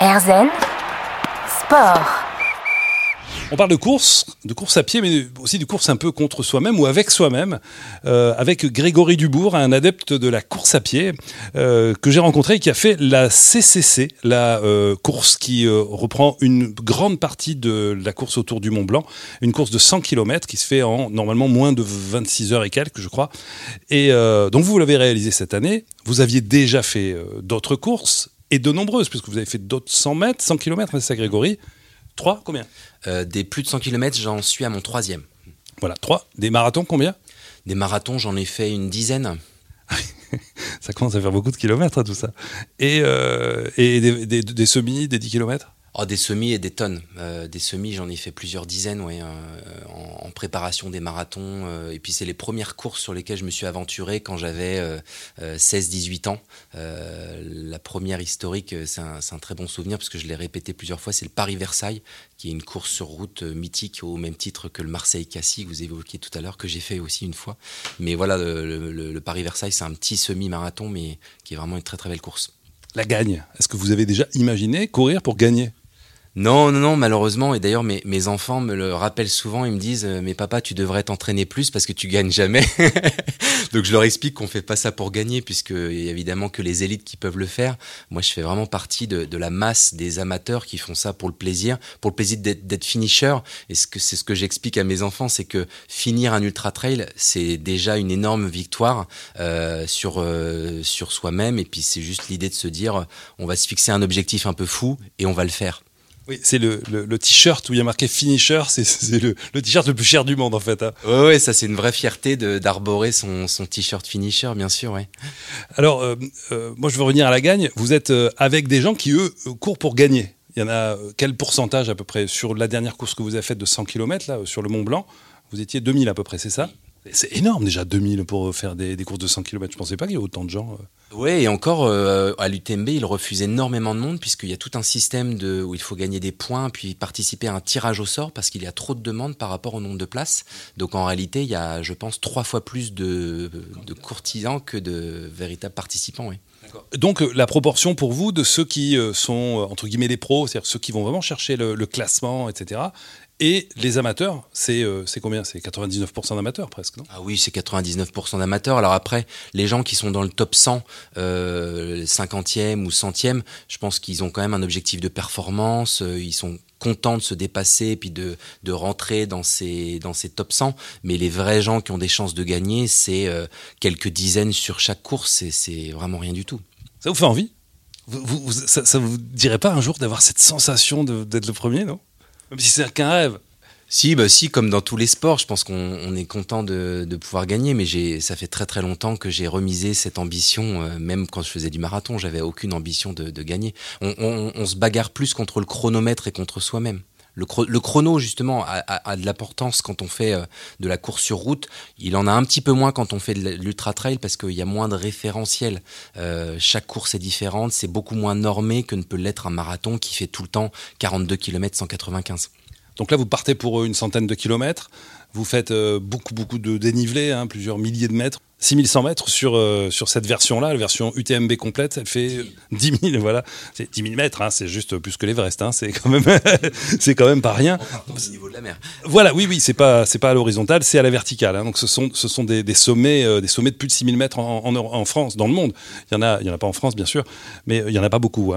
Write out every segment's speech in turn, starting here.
Erzen Sport. On parle de course, de course à pied, mais aussi de course un peu contre soi-même ou avec soi-même, euh, avec Grégory Dubourg, un adepte de la course à pied euh, que j'ai rencontré et qui a fait la CCC, la euh, course qui reprend une grande partie de la course autour du Mont Blanc, une course de 100 km qui se fait en normalement moins de 26 heures et quelques, je crois. Et donc vous l'avez réalisé cette année. Vous aviez déjà fait d'autres courses et de nombreuses, puisque vous avez fait d'autres 100 mètres, 100 km, c'est ça Grégory Trois Combien euh, Des plus de 100 km, j'en suis à mon troisième. Voilà, trois. Des marathons, combien Des marathons, j'en ai fait une dizaine. ça commence à faire beaucoup de kilomètres, hein, tout ça. Et, euh, et des, des, des, semis, des 10 kilomètres Oh, des semis et des tonnes. Euh, des semis, j'en ai fait plusieurs dizaines ouais, euh, en, préparation des marathons. Euh, et puis c'est les premières courses sur lesquelles je me suis aventuré quand j'avais 16-18 ans. la première historique, c'est un, très bon souvenir parce que je l'ai répété plusieurs fois, c'est le Paris-Versailles, qui est une course sur route mythique au même titre que le Marseille-Cassis que vous évoquiez tout à l'heure, que j'ai fait aussi une fois. Mais voilà, le, le, le Paris-Versailles, c'est un petit semi-marathon, mais qui est vraiment une très très belle course. La gagne, est-ce que vous avez déjà imaginé courir pour gagner? Non, non, non, malheureusement. Et d'ailleurs, mes, mes enfants me le rappellent souvent. Ils me disent, euh, mais papa, tu devrais t'entraîner plus parce que tu gagnes jamais. Donc je leur explique qu'on fait pas ça pour gagner, puisque évidemment que les élites qui peuvent le faire. Moi, je fais vraiment partie de, de la masse des amateurs qui font ça pour le plaisir, pour le plaisir d'être finisher. Et ce que c'est ce que j'explique à mes enfants, c'est que finir un ultra trail, c'est déjà une énorme victoire euh, sur euh, sur soi-même. Et puis c'est juste l'idée de se dire, on va se fixer un objectif un peu fou et on va le faire. Oui, c'est le, le, le t-shirt où il y a marqué finisher, c'est le, le t-shirt le plus cher du monde en fait. Hein. Ouais, ouais, ça c'est une vraie fierté d'arborer son, son t-shirt finisher, bien sûr, ouais. Alors, euh, euh, moi je veux revenir à la gagne. Vous êtes euh, avec des gens qui eux courent pour gagner. Il y en a quel pourcentage à peu près sur la dernière course que vous avez faite de 100 km là sur le Mont Blanc? Vous étiez 2000 à peu près, c'est ça? C'est énorme déjà 2000 pour faire des, des, courses de 100 km. Je pensais pas qu'il y ait autant de gens. Oui, et encore euh, à l'UTMB, ils refusent énormément de monde puisqu'il y a tout un système de, où il faut gagner des points puis participer à un tirage au sort parce qu'il y a trop de demandes par rapport au nombre de places. Donc en réalité, il y a, je pense, trois fois plus de, de courtisans que de véritables participants. Oui. Donc la proportion pour vous de ceux qui sont entre guillemets les pros, c'est-à-dire ceux qui vont vraiment chercher le, le classement, etc., et les amateurs, c'est euh, combien? C'est 99% d'amateurs presque, non? Ah oui, c'est 99% d'amateurs. Alors après, les gens qui sont dans le top 100, euh, 50e ou 100e, je pense qu'ils ont quand même un objectif de performance, euh, ils sont contents de se dépasser et puis de, de rentrer dans ces, dans ces top 100. Mais les vrais gens qui ont des chances de gagner, c'est euh, quelques dizaines sur chaque course c'est vraiment rien du tout. Ça vous fait envie? Vous, vous, ça, ça vous dirait pas un jour d'avoir cette sensation d'être le premier, non? Même si c'est qu'un rêve. Si, bah si, comme dans tous les sports, je pense qu'on on est content de, pouvoir gagner, mais ça fait très très longtemps que j'ai remisé cette ambition, euh, même quand je faisais du marathon, j'avais aucune ambition de, gagner. On, se bagarre plus contre le chronomètre et contre soi-même. Le, chrono, justement, a, de l'importance quand on fait euh, de la course sur route. Il en a un petit peu moins quand on fait de l'ultra-trail parce qu'il y a moins de référentiels. Euh, chaque course est différente, c'est beaucoup moins normé que ne peut l'être un marathon qui fait tout le temps 42 km 195. Donc là, vous partez pour une centaine de kilomètres. Vous faites euh, beaucoup, beaucoup de dénivelé, hein, plusieurs milliers de mètres. 6100 mètres sur, euh, sur cette version-là, la version UTMB complète, elle fait 10 000, voilà. C'est 10 000 mètres, hein, c'est juste plus que l'Everest, hein, c'est quand, même c'est quand même pas rien. Au niveau de la mer. Voilà, oui, oui, c'est pas, c'est pas à l'horizontale, c'est à la verticale. Hein, donc ce sont, ce sont des, des sommets, euh, des sommets de plus de 6 000 mètres en, en, en, France, dans le monde. Il y en a, il y en a pas en France, bien sûr, mais il y en a pas beaucoup.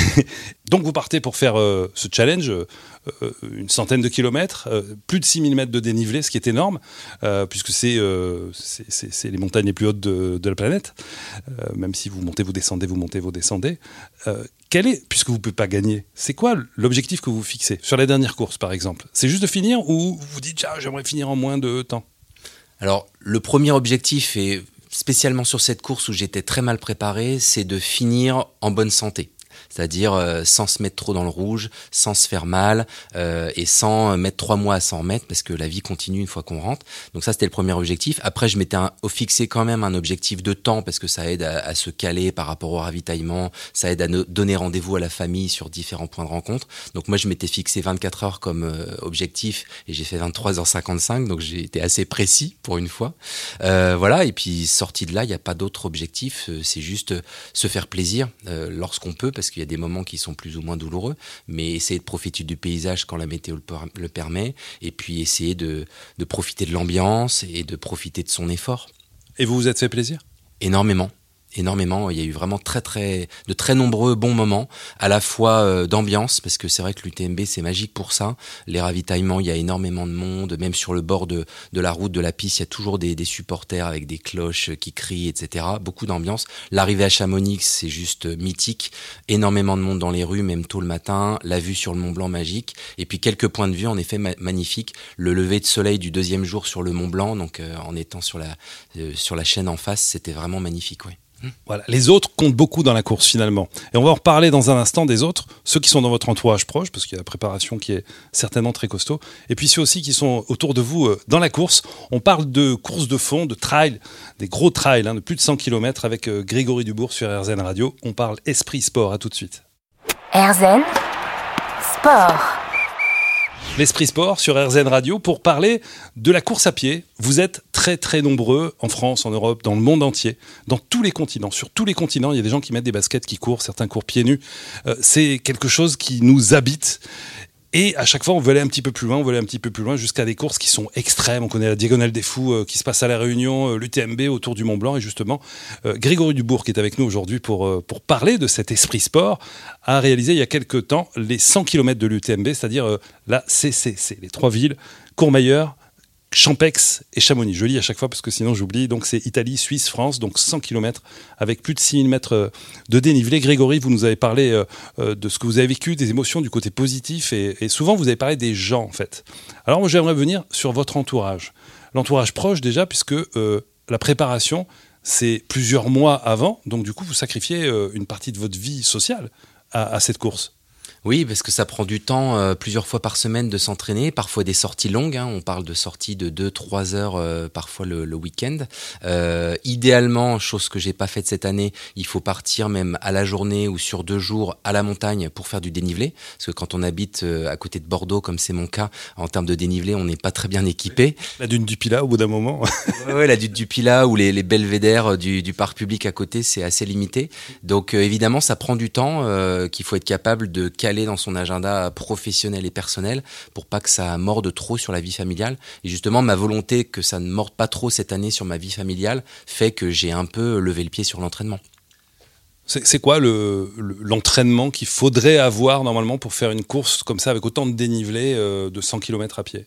Donc vous partez pour faire euh, ce challenge, euh, une centaine de kilomètres, euh, plus de 6 000 mètres de dénivelé, ce qui est énorme, euh, puisque c'est, c'est les montagnes les plus hautes de, la planète. Euh, même si vous montez, vous descendez, vous montez, vous descendez. Euh, quel est, puisque vous ne pouvez pas gagner, c'est quoi l'objectif que vous fixez Sur la dernière course, par exemple? C'est juste de finir ou vous dites, j'aimerais finir en moins de temps? Alors, le premier objectif, et spécialement sur cette course où j'étais très mal préparé, c'est de finir en bonne santé c'est-à-dire euh, sans se mettre trop dans le rouge, sans se faire mal euh, et sans mettre trois mois à s'en remettre parce que la vie continue une fois qu'on rentre. Donc ça c'était le premier objectif. Après je m'étais fixé quand même un objectif de temps parce que ça aide à, se caler par rapport au ravitaillement, ça aide à donner rendez-vous à la famille sur différents points de rencontre. Donc moi je m'étais fixé 24 heures comme euh, objectif et j'ai fait 23h55 donc j'ai été assez précis pour une fois. Euh, voilà et puis sorti de là il n'y a pas d'autre objectif, c'est juste se faire plaisir lorsqu'on peut parce qu'il y a des moments qui sont plus ou moins douloureux, mais essayer de profiter du paysage quand la météo le, permet, et puis essayer de, de profiter de l'ambiance et de profiter de son effort. Et vous vous êtes fait plaisir? Énormément énormément. Il y a eu vraiment très très de très nombreux bons moments, à la fois euh, d'ambiance parce que c'est vrai que l'UTMB c'est magique pour ça. Les ravitaillements, il y a énormément de monde, même sur le bord de, de la route de la piste, il y a toujours des, des supporters avec des cloches qui crient, etc. Beaucoup d'ambiance. L'arrivée à Chamonix, c'est juste mythique. Énormément de monde dans les rues, même tôt le matin. La vue sur le Mont Blanc magique. Et puis quelques points de vue en effet magnifiques. Le lever de soleil du deuxième jour sur le Mont Blanc, donc euh, en étant sur la euh, sur la chaîne en face, c'était vraiment magnifique. Oui. Les autres comptent beaucoup dans la course finalement. Et on va en reparler dans un instant des autres, ceux qui sont dans votre entourage proche, parce qu'il y a la préparation qui est certainement très costaud, et puis ceux aussi qui sont autour de vous euh, dans la course. On parle de course de fond, de trail, des gros trails hein, de plus de 100 km avec euh, Grégory Dubourg sur RZN Radio. On parle esprit sport, à tout de suite. RZN Sport l'Esprit Sport sur RZN Radio pour parler de la course à pied. Vous êtes très très nombreux en France, en Europe, dans le monde entier, dans tous les continents. Sur tous les continents, il y a des gens qui mettent des baskets, qui courent, certains courent pieds nus. Euh, c'est quelque chose qui nous habite. Et à chaque fois, on veut aller un petit peu plus loin, on veut aller un petit peu plus loin jusqu'à des courses qui sont extrêmes. On connaît la Diagonale des Fous euh, qui se passe à La Réunion, euh, l'UTMB autour du Mont Blanc. Et justement, euh, Grégory Dubourg, qui est avec nous aujourd'hui pour, pour parler de cet esprit sport, a réalisé il y a quelques temps les 100 km de l'UTMB, c'est-à-dire la CCC, les trois villes, Courmayeur, Champex et Chamonix. Je lis à chaque fois parce que sinon j'oublie. Donc c'est Italie, Suisse, France, donc 100 km avec plus de 6000 mètres euh, de dénivelé. Grégory, vous nous avez parlé euh, euh, de ce que vous avez vécu, des émotions, du côté positif et, souvent vous avez parlé des gens en fait. Alors moi j'aimerais venir sur votre entourage. L'entourage proche déjà puisque la préparation c'est plusieurs mois avant. Donc du coup vous sacrifiez une partie de votre vie sociale à cette course. Oui, parce que ça prend du temps, euh, plusieurs fois par semaine, de s'entraîner, parfois des sorties longues. Hein. on parle de sorties de 2-3 heures, euh, parfois le, le week-end. Euh, idéalement, chose que j'ai pas faite cette année, il faut partir même à la journée ou sur deux jours à la montagne pour faire du dénivelé. Parce que quand on habite à côté de Bordeaux, comme c'est mon cas, en termes de dénivelé, on n'est pas très bien équipé. La dune du Pilat, au bout d'un moment. oui, la dune du Pilat ou les, les belvédères du, du, parc public à côté, c'est assez limité. Donc évidemment, ça prend du temps qu'il faut être capable de dans son agenda professionnel et personnel pour pas que ça morde trop sur la vie familiale. Et justement, ma volonté que ça ne morde pas trop cette année sur ma vie familiale fait que j'ai un peu levé le pied sur l'entraînement. C'est quoi l'entraînement qu'il faudrait avoir normalement pour faire une course comme ça avec autant de dénivelé euh, de 100 km à pied?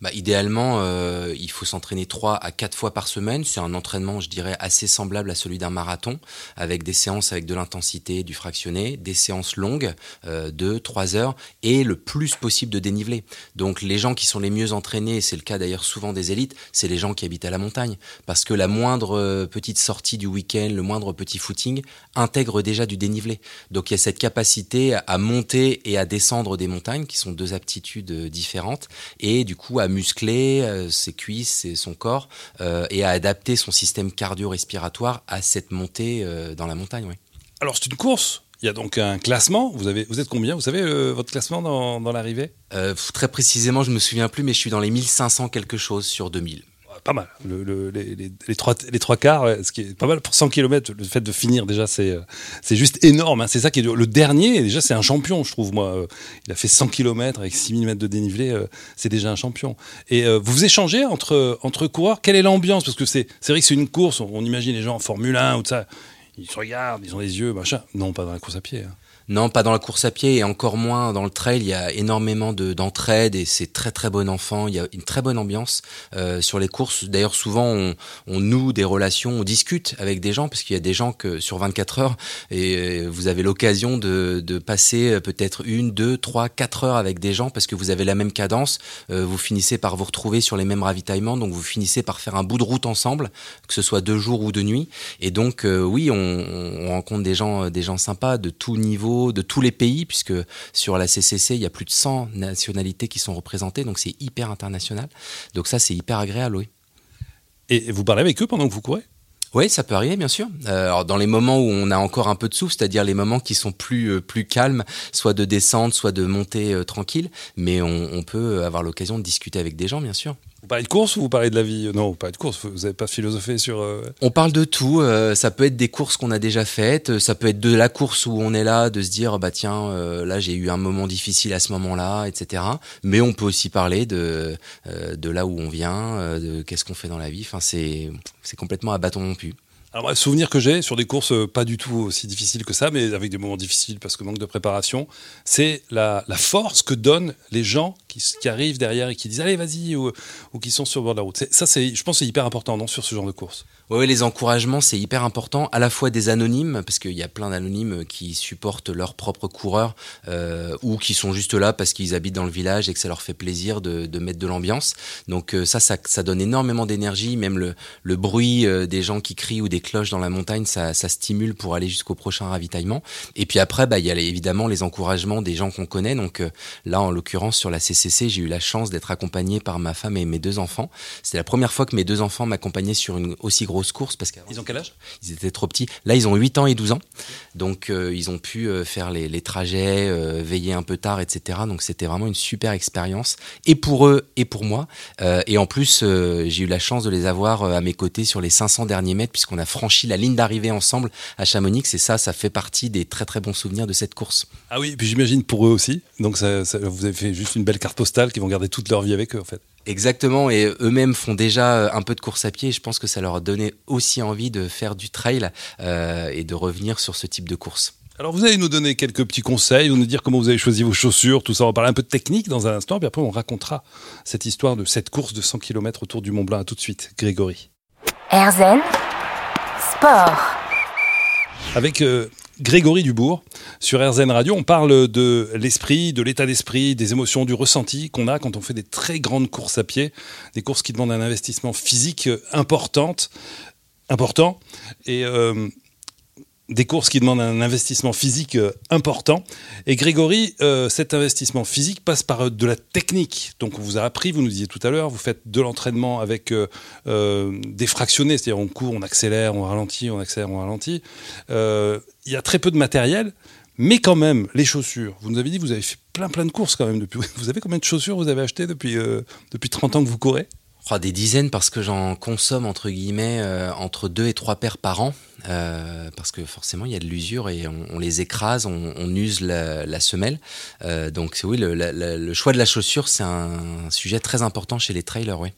Bah, idéalement, euh, il faut s'entraîner 3 à 4 fois par semaine. C'est un entraînement, je dirais, assez semblable à celui d'un marathon, avec des séances avec de l'intensité, du fractionné, des séances longues, euh, 2, 3 heures, et le plus possible de dénivelé. Donc les gens qui sont les mieux entraînés, c'est le cas d'ailleurs souvent des élites, c'est les gens qui habitent à la montagne. Parce que la moindre euh, petite sortie du week-end, le moindre petit footing, intègre déjà du dénivelé. Donc il y a cette capacité à monter et à descendre des montagnes, qui sont deux aptitudes euh, différentes, et du coup à muscler euh, ses cuisses et son corps euh, et à adapter son système cardio-respiratoire à cette montée euh, dans la montagne. Alors c'est une course il y a donc un classement. Vous, avez, vous êtes combien? Vous savez votre classement dans, dans l'arrivée? Très précisément, je me souviens plus, mais je suis dans les 1500 quelque chose sur 2000 pas mal. Le, les, trois, les trois quarts, ce qui est pas mal pour 100 km. Le fait de finir, déjà, c'est, euh, juste énorme. Hein. C'est ça qui est Le dernier, déjà, c'est un champion, je trouve, moi. Euh, il a fait 100 km avec 6000 mètres de dénivelé. Euh, c'est déjà un champion. Et vous échangez entre, entre coureurs? Quelle est l'ambiance? Parce que c'est, c'est vrai que c'est une course. On, imagine les gens en Formule 1 ou tout ça. Ils se regardent, ils ont les yeux, machin. Non, pas dans la course à pied. Hein. Non, pas dans la course à pied et encore moins dans le trail. Il y a énormément de d'entraide et c'est très très bon enfant. Il y a une très bonne ambiance euh, sur les courses. D'ailleurs, souvent on, on, noue des relations, on discute avec des gens parce qu'il y a des gens que sur 24 heures et euh, vous avez l'occasion de, de passer euh, peut-être une, deux, trois, quatre heures avec des gens parce que vous avez la même cadence. vous finissez par vous retrouver sur les mêmes ravitaillements, donc vous finissez par faire un bout de route ensemble, que ce soit de jour ou de nuit. Et donc oui, on, on rencontre des gens, des gens sympas de tout niveau de tous les pays, puisque sur la CCC, il y a plus de 100 nationalités qui sont représentées, donc c'est hyper international. Donc ça, c'est hyper agréable, oui. Et vous parlez avec eux pendant que vous courez? Oui, ça peut arriver, bien sûr. Euh, alors, dans les moments où on a encore un peu de souffle, c'est-à-dire les moments qui sont plus euh, plus calmes, soit de descente, soit de montée euh, tranquille, mais on, on, peut avoir l'occasion de discuter avec des gens, bien sûr. Vous parlez de course ou vous parlez de la vie Non, vous parlez de course, vous n'avez pas philosophé sur... euh, On parle de tout. euh, ça peut être des courses qu'on a déjà faites. euh, Ça peut être de la course où on est là, de se dire bah tiens euh, là j'ai eu un moment difficile à ce moment-là, etc. Mais on peut aussi parler de euh, de là où on vient, euh, de qu'est-ce qu'on fait dans la vie. Enfin c'est c'est complètement à bâton rompu. Alors, souvenir que j'ai sur des courses euh, pas du tout aussi difficiles que ça, mais avec des moments difficiles parce que manque de préparation, c'est la, la force que donnent les gens qui, arrivent derrière et qui disent allez vas-y ou, ou qui sont sur le bord de la route. Ça, c'est, je pense, c'est hyper important non, sur ce genre de course. Oui, les encouragements, c'est hyper important, à la fois des anonymes, parce qu'il y a plein d'anonymes qui supportent leurs propres coureurs, euh, ou qui sont juste là parce qu'ils habitent dans le village et que ça leur fait plaisir de, mettre de l'ambiance. Donc euh, ça, ça, donne énormément d'énergie, même le, le bruit euh, des gens qui crient ou des cloches dans la montagne, ça, stimule pour aller jusqu'au prochain ravitaillement. Et puis après, bah, il y a évidemment les encouragements des gens qu'on connaît. Donc là, en l'occurrence, sur la CCC, j'ai eu la chance d'être accompagné par ma femme et mes deux enfants. C'était la première fois que mes deux enfants m'accompagnaient sur une aussi grosse course parce Ils ont quel âge? ils étaient trop petits. Là, ils ont 8 ans et 12 ans. Donc, euh, ils ont pu euh, faire les, les trajets, euh, veiller un peu tard, etc. Donc, c'était vraiment une super expérience. Et pour eux, et pour moi. Et en plus, j'ai eu la chance de les avoir à mes côtés sur les 500 derniers mètres, puisqu'on a franchi la ligne d'arrivée ensemble à Chamonix. Et ça, ça fait partie des très, très bons souvenirs de cette course. Ah oui, et puis j'imagine pour eux aussi. Donc ça, ça- vous avez fait juste une belle carte postale qu'ils vont garder toute leur vie avec eux en fait. Exactement, et eux-mêmes font déjà euh, un peu de course à pied. et Je pense que ça leur a donné aussi envie de faire du trail euh, et de revenir sur ce type de course. Alors vous allez nous donner quelques petits conseils, vous nous dire comment vous avez choisi vos chaussures, tout ça. On va parler un peu de technique dans un instant, puis après on racontera cette histoire de cette course de 100 km autour du Mont Blanc. À tout de suite, Grégory. Erzen Sport. Avec euh, Grégory Dubourg sur RZN Radio, on parle de l'esprit, de l'état d'esprit, des émotions, du ressenti qu'on a quand on fait des très grandes courses à pied, des courses qui demandent un investissement physique important, et euh, des courses qui demandent un investissement physique euh, important. Et Grégory, euh, cet investissement physique passe par euh, de la technique. Donc on vous a appris, vous nous disiez tout à l'heure, vous faites de l'entraînement avec des fractionnés, c'est-à-dire on court, on accélère, on ralentit, on accélère, on ralentit. Il y a très peu de matériel. Mais quand même, les chaussures. Vous nous avez dit, vous avez fait plein plein de courses quand même depuis. Vous avez combien de chaussures vous avez achetées depuis, depuis 30 ans que vous courez? Oh, des dizaines parce que j'en consomme entre guillemets euh, entre deux et trois paires par an euh, parce que forcément il y a de l'usure et on, les écrase, on, use la, semelle. Euh, donc oui, le, le choix de la chaussure c'est un sujet très important chez les trailers, oui.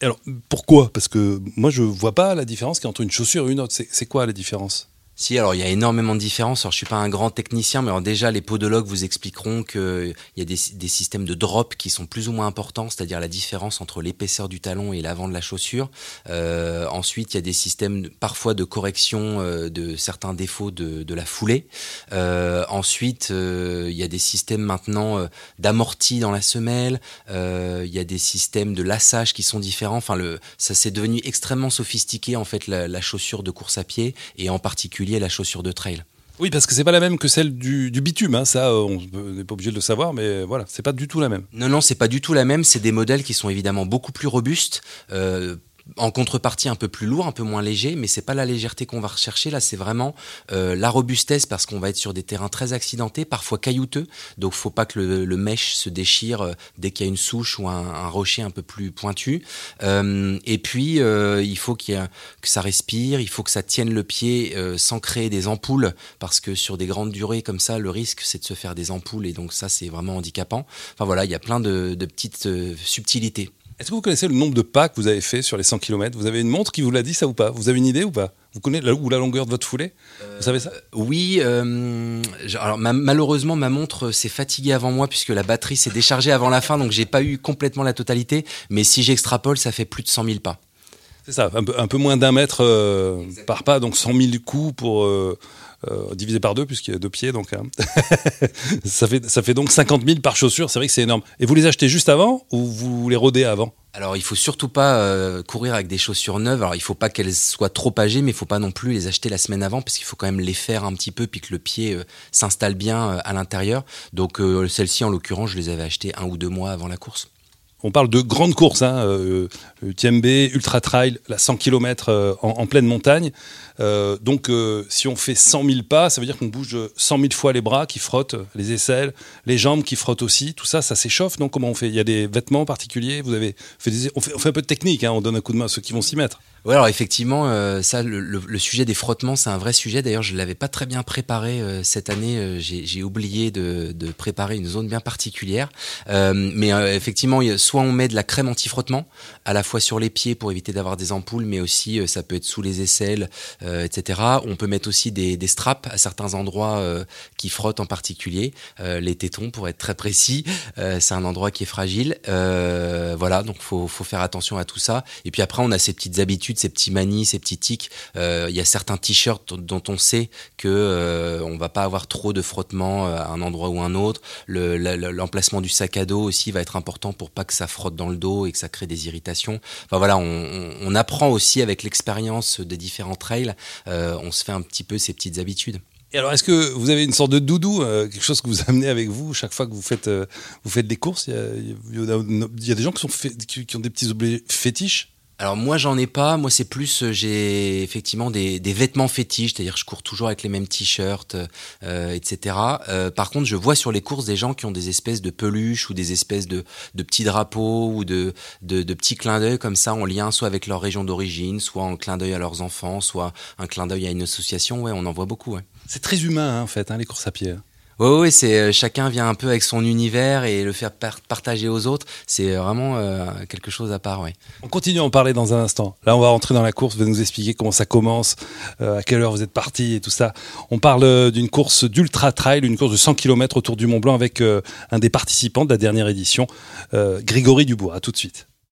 Alors pourquoi? Parce que moi je vois pas la différence qu'il y entre une chaussure et une autre. C'est quoi la différence? Si, alors il y a énormément de différences. Alors je suis pas un grand technicien, mais alors déjà les podologues vous expliqueront que il y a des, systèmes de drop qui sont plus ou moins importants, c'est-à-dire la différence entre l'épaisseur du talon et l'avant de la chaussure. Euh, ensuite, il y a des systèmes parfois de correction euh, de certains défauts de, de la foulée. Euh, ensuite, il y a des systèmes maintenant d'amorti dans la semelle. Il y a des systèmes de lassage qui sont différents. Enfin, le, ça s'est devenu extrêmement sophistiqué en fait la, la chaussure de course à pied et en particulier la chaussure de trail. Oui, parce que c'est pas la même que celle du, du bitume. hein. Ça, euh, on n'est pas obligé de le savoir, mais voilà, c'est pas du tout la même. Non, non, c'est pas du tout la même. C'est des modèles qui sont évidemment beaucoup plus robustes. euh, en contrepartie un peu plus lourd, un peu moins léger, mais c'est pas la légèreté qu'on va rechercher là, c'est vraiment euh, la robustesse parce qu'on va être sur des terrains très accidentés, parfois caillouteux, donc faut pas que le, le mèche se déchire euh, dès qu'il y a une souche ou un, un rocher un peu plus pointu. Euh, et puis euh, il faut qu'il que ça respire, il faut que ça tienne le pied euh, sans créer des ampoules parce que sur des grandes durées comme ça, le risque c'est de se faire des ampoules et donc ça c'est vraiment handicapant. Enfin voilà, il y a plein de, de petites euh, subtilités. Est-ce que vous connaissez le nombre de pas que vous avez fait sur les 100 km Vous avez une montre qui vous l'a dit ça ou pas? Vous avez une idée ou pas? Vous connaissez la, ou la longueur de votre foulée? Vous savez ça? Oui, euh, alors ma- malheureusement ma montre s'est fatiguée avant moi puisque la batterie s'est déchargée avant la fin, donc j'ai pas eu complètement la totalité. Mais si j'extrapole, ça fait plus de 100 000 pas. C'est ça, un peu, un peu moins d'un mètre euh, par pas, donc 100 000 coups pour euh, euh, divisé par deux puisqu'il y a deux pieds, donc hein. ça fait ça fait donc 50 000 par chaussure. C'est vrai que c'est énorme. Et vous les achetez juste avant ou vous les rodez avant? Alors il faut surtout pas euh, courir avec des chaussures neuves. Alors il faut pas qu'elles soient trop âgées, mais il faut pas non plus les acheter la semaine avant parce qu'il faut quand même les faire un petit peu puis que le pied euh, s'installe bien euh, à l'intérieur. Donc celles-ci en l'occurrence, je les avais achetées un ou deux mois avant la course. On parle de grandes courses, hein, euh, UTMB, Ultra Trail, la 100 km en, en, pleine montagne. Euh, donc, euh, si on fait 100 000 pas, ça veut dire qu'on bouge 100 000 fois les bras qui frottent, les aisselles, les jambes qui frottent aussi. Tout ça, ça s'échauffe. Donc, comment on fait? Il y a des vêtements particuliers? Vous avez on, fait, un peu de technique. Hein, on donne un coup de main à ceux qui vont s'y mettre. Oui, alors effectivement, euh, ça, le, sujet des frottements, c'est un vrai sujet. D'ailleurs, je ne l'avais pas très bien préparé euh, cette année. Euh, J'ai oublié de, préparer une zone bien particulière. Euh, mais effectivement, soit on met de la crème anti-frottement, à la fois sur les pieds pour éviter d'avoir des ampoules, mais aussi ça peut être sous les aisselles, etc. On peut mettre aussi des, straps à certains endroits qui frottent en particulier. les tétons, pour être très précis, c'est un endroit qui est fragile. voilà, donc faut, faut faire attention à tout ça. Et puis après, on a ces petites habitudes ces petits manies, ces petits tics. Euh, il y a certains t-shirts dont on sait que euh, on va pas avoir trop de frottement euh, à un endroit ou un autre. L'emplacement le, du sac à dos aussi va être important pour pas que ça frotte dans le dos et que ça crée des irritations. Enfin voilà, on, apprend aussi avec l'expérience des différents trails. on se fait un petit peu ces petites habitudes. Et alors, est-ce que vous avez une sorte de doudou, euh, quelque chose que vous amenez avec vous chaque fois que vous faites, euh, vous faites des courses? Il y, a, des gens qui, qui ont des petits objets fétiches alors moi j'en ai pas, moi c'est plus euh, j'ai effectivement des, des, vêtements fétiches, c'est-à-dire je cours toujours avec les mêmes t-shirts, euh, etc. Euh, par contre je vois sur les courses des gens qui ont des espèces de peluches ou des espèces de, de petits drapeaux ou de, de, de petits clins d'œil comme ça en lien soit avec leur région d'origine, soit en clin d'œil à leurs enfants, soit un clin d'œil à une association, ouais on en voit beaucoup. Ouais. C'est très humain hein, en fait hein, les courses à pied. Oui, oui, c'est euh, chacun vient un peu avec son univers et le faire partager aux autres, c'est vraiment euh, quelque chose à part. Ouais. On continue à en parler dans un instant. Là, on va rentrer dans la course, vous allez nous expliquer comment ça commence, euh, à quelle heure vous êtes parti et tout ça. On parle euh, d'une course d'ultra trail, une course de 100 km autour du Mont Blanc avec euh, un des participants de la dernière édition, Grégory Dubois. À tout de suite.